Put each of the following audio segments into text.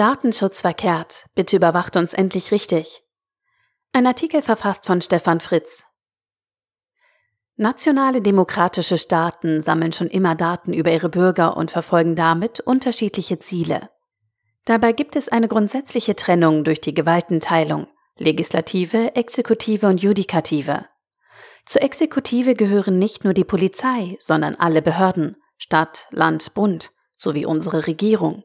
Datenschutz verkehrt. Bitte überwacht uns endlich richtig. Ein Artikel verfasst von Stefan Fritz. Nationale demokratische Staaten sammeln schon immer Daten über ihre Bürger und verfolgen damit unterschiedliche Ziele. Dabei gibt es eine grundsätzliche Trennung durch die Gewaltenteilung Legislative, Exekutive und Judikative. Zur Exekutive gehören nicht nur die Polizei, sondern alle Behörden, Stadt, Land, Bund sowie unsere Regierung.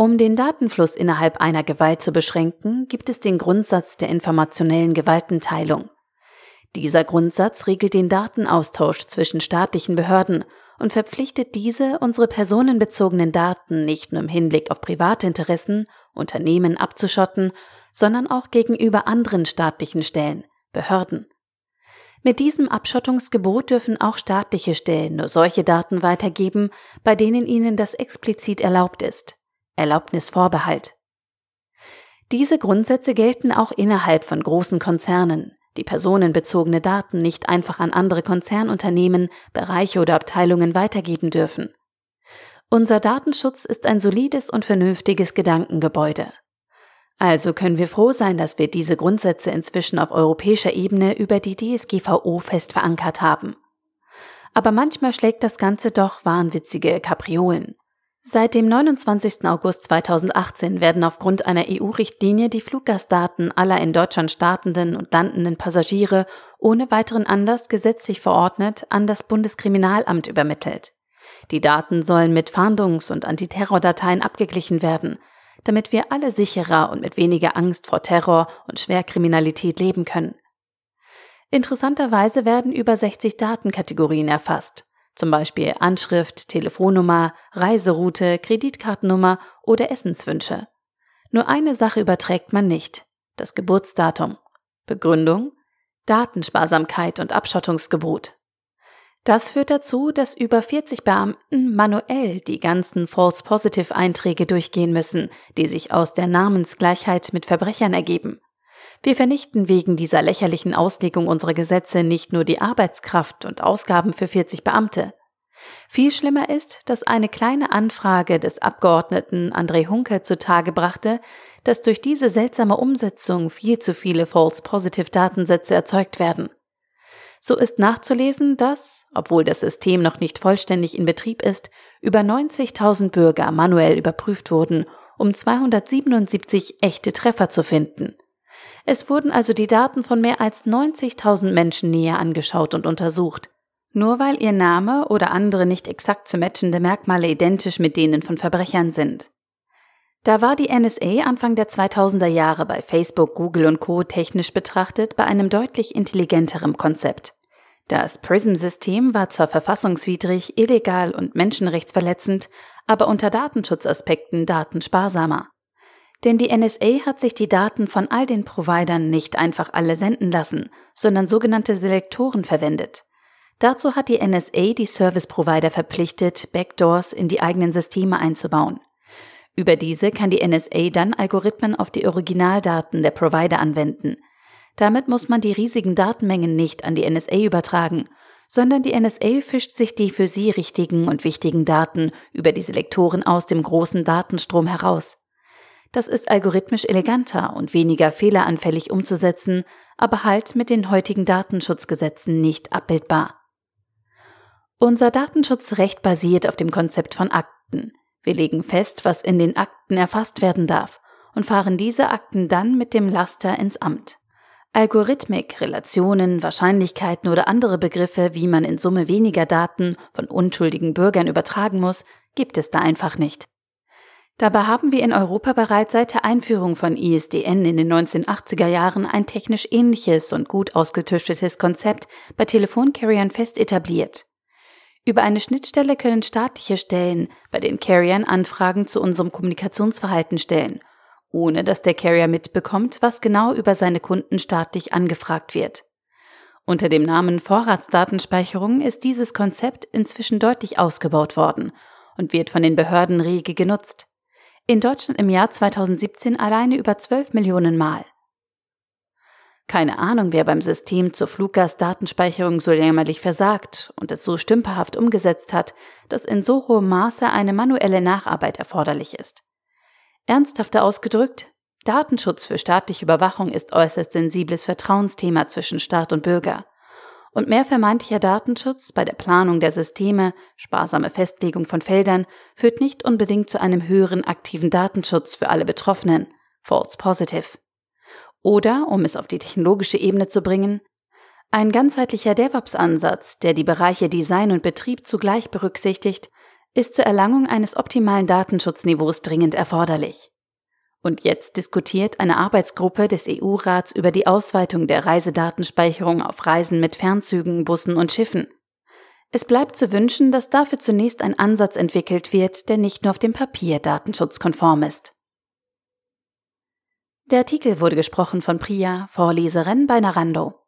Um den Datenfluss innerhalb einer Gewalt zu beschränken, gibt es den Grundsatz der informationellen Gewaltenteilung. Dieser Grundsatz regelt den Datenaustausch zwischen staatlichen Behörden und verpflichtet diese, unsere personenbezogenen Daten nicht nur im Hinblick auf private Interessen, Unternehmen abzuschotten, sondern auch gegenüber anderen staatlichen Stellen, Behörden. Mit diesem Abschottungsgebot dürfen auch staatliche Stellen nur solche Daten weitergeben, bei denen ihnen das explizit erlaubt ist. Erlaubnisvorbehalt. Diese Grundsätze gelten auch innerhalb von großen Konzernen, die personenbezogene Daten nicht einfach an andere Konzernunternehmen, Bereiche oder Abteilungen weitergeben dürfen. Unser Datenschutz ist ein solides und vernünftiges Gedankengebäude. Also können wir froh sein, dass wir diese Grundsätze inzwischen auf europäischer Ebene über die DSGVO fest verankert haben. Aber manchmal schlägt das Ganze doch wahnwitzige Kapriolen. Seit dem 29. August 2018 werden aufgrund einer EU-Richtlinie die Fluggastdaten aller in Deutschland startenden und landenden Passagiere ohne weiteren Anlass gesetzlich verordnet an das Bundeskriminalamt übermittelt. Die Daten sollen mit Fahndungs- und Antiterrordateien abgeglichen werden, damit wir alle sicherer und mit weniger Angst vor Terror und Schwerkriminalität leben können. Interessanterweise werden über 60 Datenkategorien erfasst zum Beispiel Anschrift, Telefonnummer, Reiseroute, Kreditkartennummer oder Essenswünsche. Nur eine Sache überträgt man nicht, das Geburtsdatum. Begründung Datensparsamkeit und Abschottungsgebot. Das führt dazu, dass über 40 Beamten manuell die ganzen False Positive Einträge durchgehen müssen, die sich aus der Namensgleichheit mit Verbrechern ergeben. Wir vernichten wegen dieser lächerlichen Auslegung unserer Gesetze nicht nur die Arbeitskraft und Ausgaben für 40 Beamte. Viel schlimmer ist, dass eine kleine Anfrage des Abgeordneten André Hunke zutage brachte, dass durch diese seltsame Umsetzung viel zu viele False Positive Datensätze erzeugt werden. So ist nachzulesen, dass, obwohl das System noch nicht vollständig in Betrieb ist, über 90.000 Bürger manuell überprüft wurden, um 277 echte Treffer zu finden. Es wurden also die Daten von mehr als 90.000 Menschen näher angeschaut und untersucht. Nur weil ihr Name oder andere nicht exakt zu matchende Merkmale identisch mit denen von Verbrechern sind. Da war die NSA Anfang der 2000er Jahre bei Facebook, Google und Co. technisch betrachtet bei einem deutlich intelligenteren Konzept. Das PRISM-System war zwar verfassungswidrig, illegal und menschenrechtsverletzend, aber unter Datenschutzaspekten datensparsamer. Denn die NSA hat sich die Daten von all den Providern nicht einfach alle senden lassen, sondern sogenannte Selektoren verwendet. Dazu hat die NSA die Service Provider verpflichtet, Backdoors in die eigenen Systeme einzubauen. Über diese kann die NSA dann Algorithmen auf die Originaldaten der Provider anwenden. Damit muss man die riesigen Datenmengen nicht an die NSA übertragen, sondern die NSA fischt sich die für sie richtigen und wichtigen Daten über die Selektoren aus dem großen Datenstrom heraus. Das ist algorithmisch eleganter und weniger fehleranfällig umzusetzen, aber halt mit den heutigen Datenschutzgesetzen nicht abbildbar. Unser Datenschutzrecht basiert auf dem Konzept von Akten. Wir legen fest, was in den Akten erfasst werden darf und fahren diese Akten dann mit dem Laster ins Amt. Algorithmik, Relationen, Wahrscheinlichkeiten oder andere Begriffe, wie man in Summe weniger Daten von unschuldigen Bürgern übertragen muss, gibt es da einfach nicht. Dabei haben wir in Europa bereits seit der Einführung von ISDN in den 1980er Jahren ein technisch ähnliches und gut ausgetüfteltes Konzept bei Telefoncarriern fest etabliert. Über eine Schnittstelle können staatliche Stellen bei den Carriern Anfragen zu unserem Kommunikationsverhalten stellen, ohne dass der Carrier mitbekommt, was genau über seine Kunden staatlich angefragt wird. Unter dem Namen Vorratsdatenspeicherung ist dieses Konzept inzwischen deutlich ausgebaut worden und wird von den Behörden rege genutzt. In Deutschland im Jahr 2017 alleine über 12 Millionen Mal. Keine Ahnung, wer beim System zur Fluggastdatenspeicherung so jämmerlich versagt und es so stümperhaft umgesetzt hat, dass in so hohem Maße eine manuelle Nacharbeit erforderlich ist. Ernsthafter ausgedrückt, Datenschutz für staatliche Überwachung ist äußerst sensibles Vertrauensthema zwischen Staat und Bürger. Und mehr vermeintlicher Datenschutz bei der Planung der Systeme, sparsame Festlegung von Feldern, führt nicht unbedingt zu einem höheren aktiven Datenschutz für alle Betroffenen. False positive. Oder, um es auf die technologische Ebene zu bringen, ein ganzheitlicher DevOps-Ansatz, der die Bereiche Design und Betrieb zugleich berücksichtigt, ist zur Erlangung eines optimalen Datenschutzniveaus dringend erforderlich. Und jetzt diskutiert eine Arbeitsgruppe des EU-Rats über die Ausweitung der Reisedatenspeicherung auf Reisen mit Fernzügen, Bussen und Schiffen. Es bleibt zu wünschen, dass dafür zunächst ein Ansatz entwickelt wird, der nicht nur auf dem Papier datenschutzkonform ist. Der Artikel wurde gesprochen von Priya, Vorleserin bei Narando.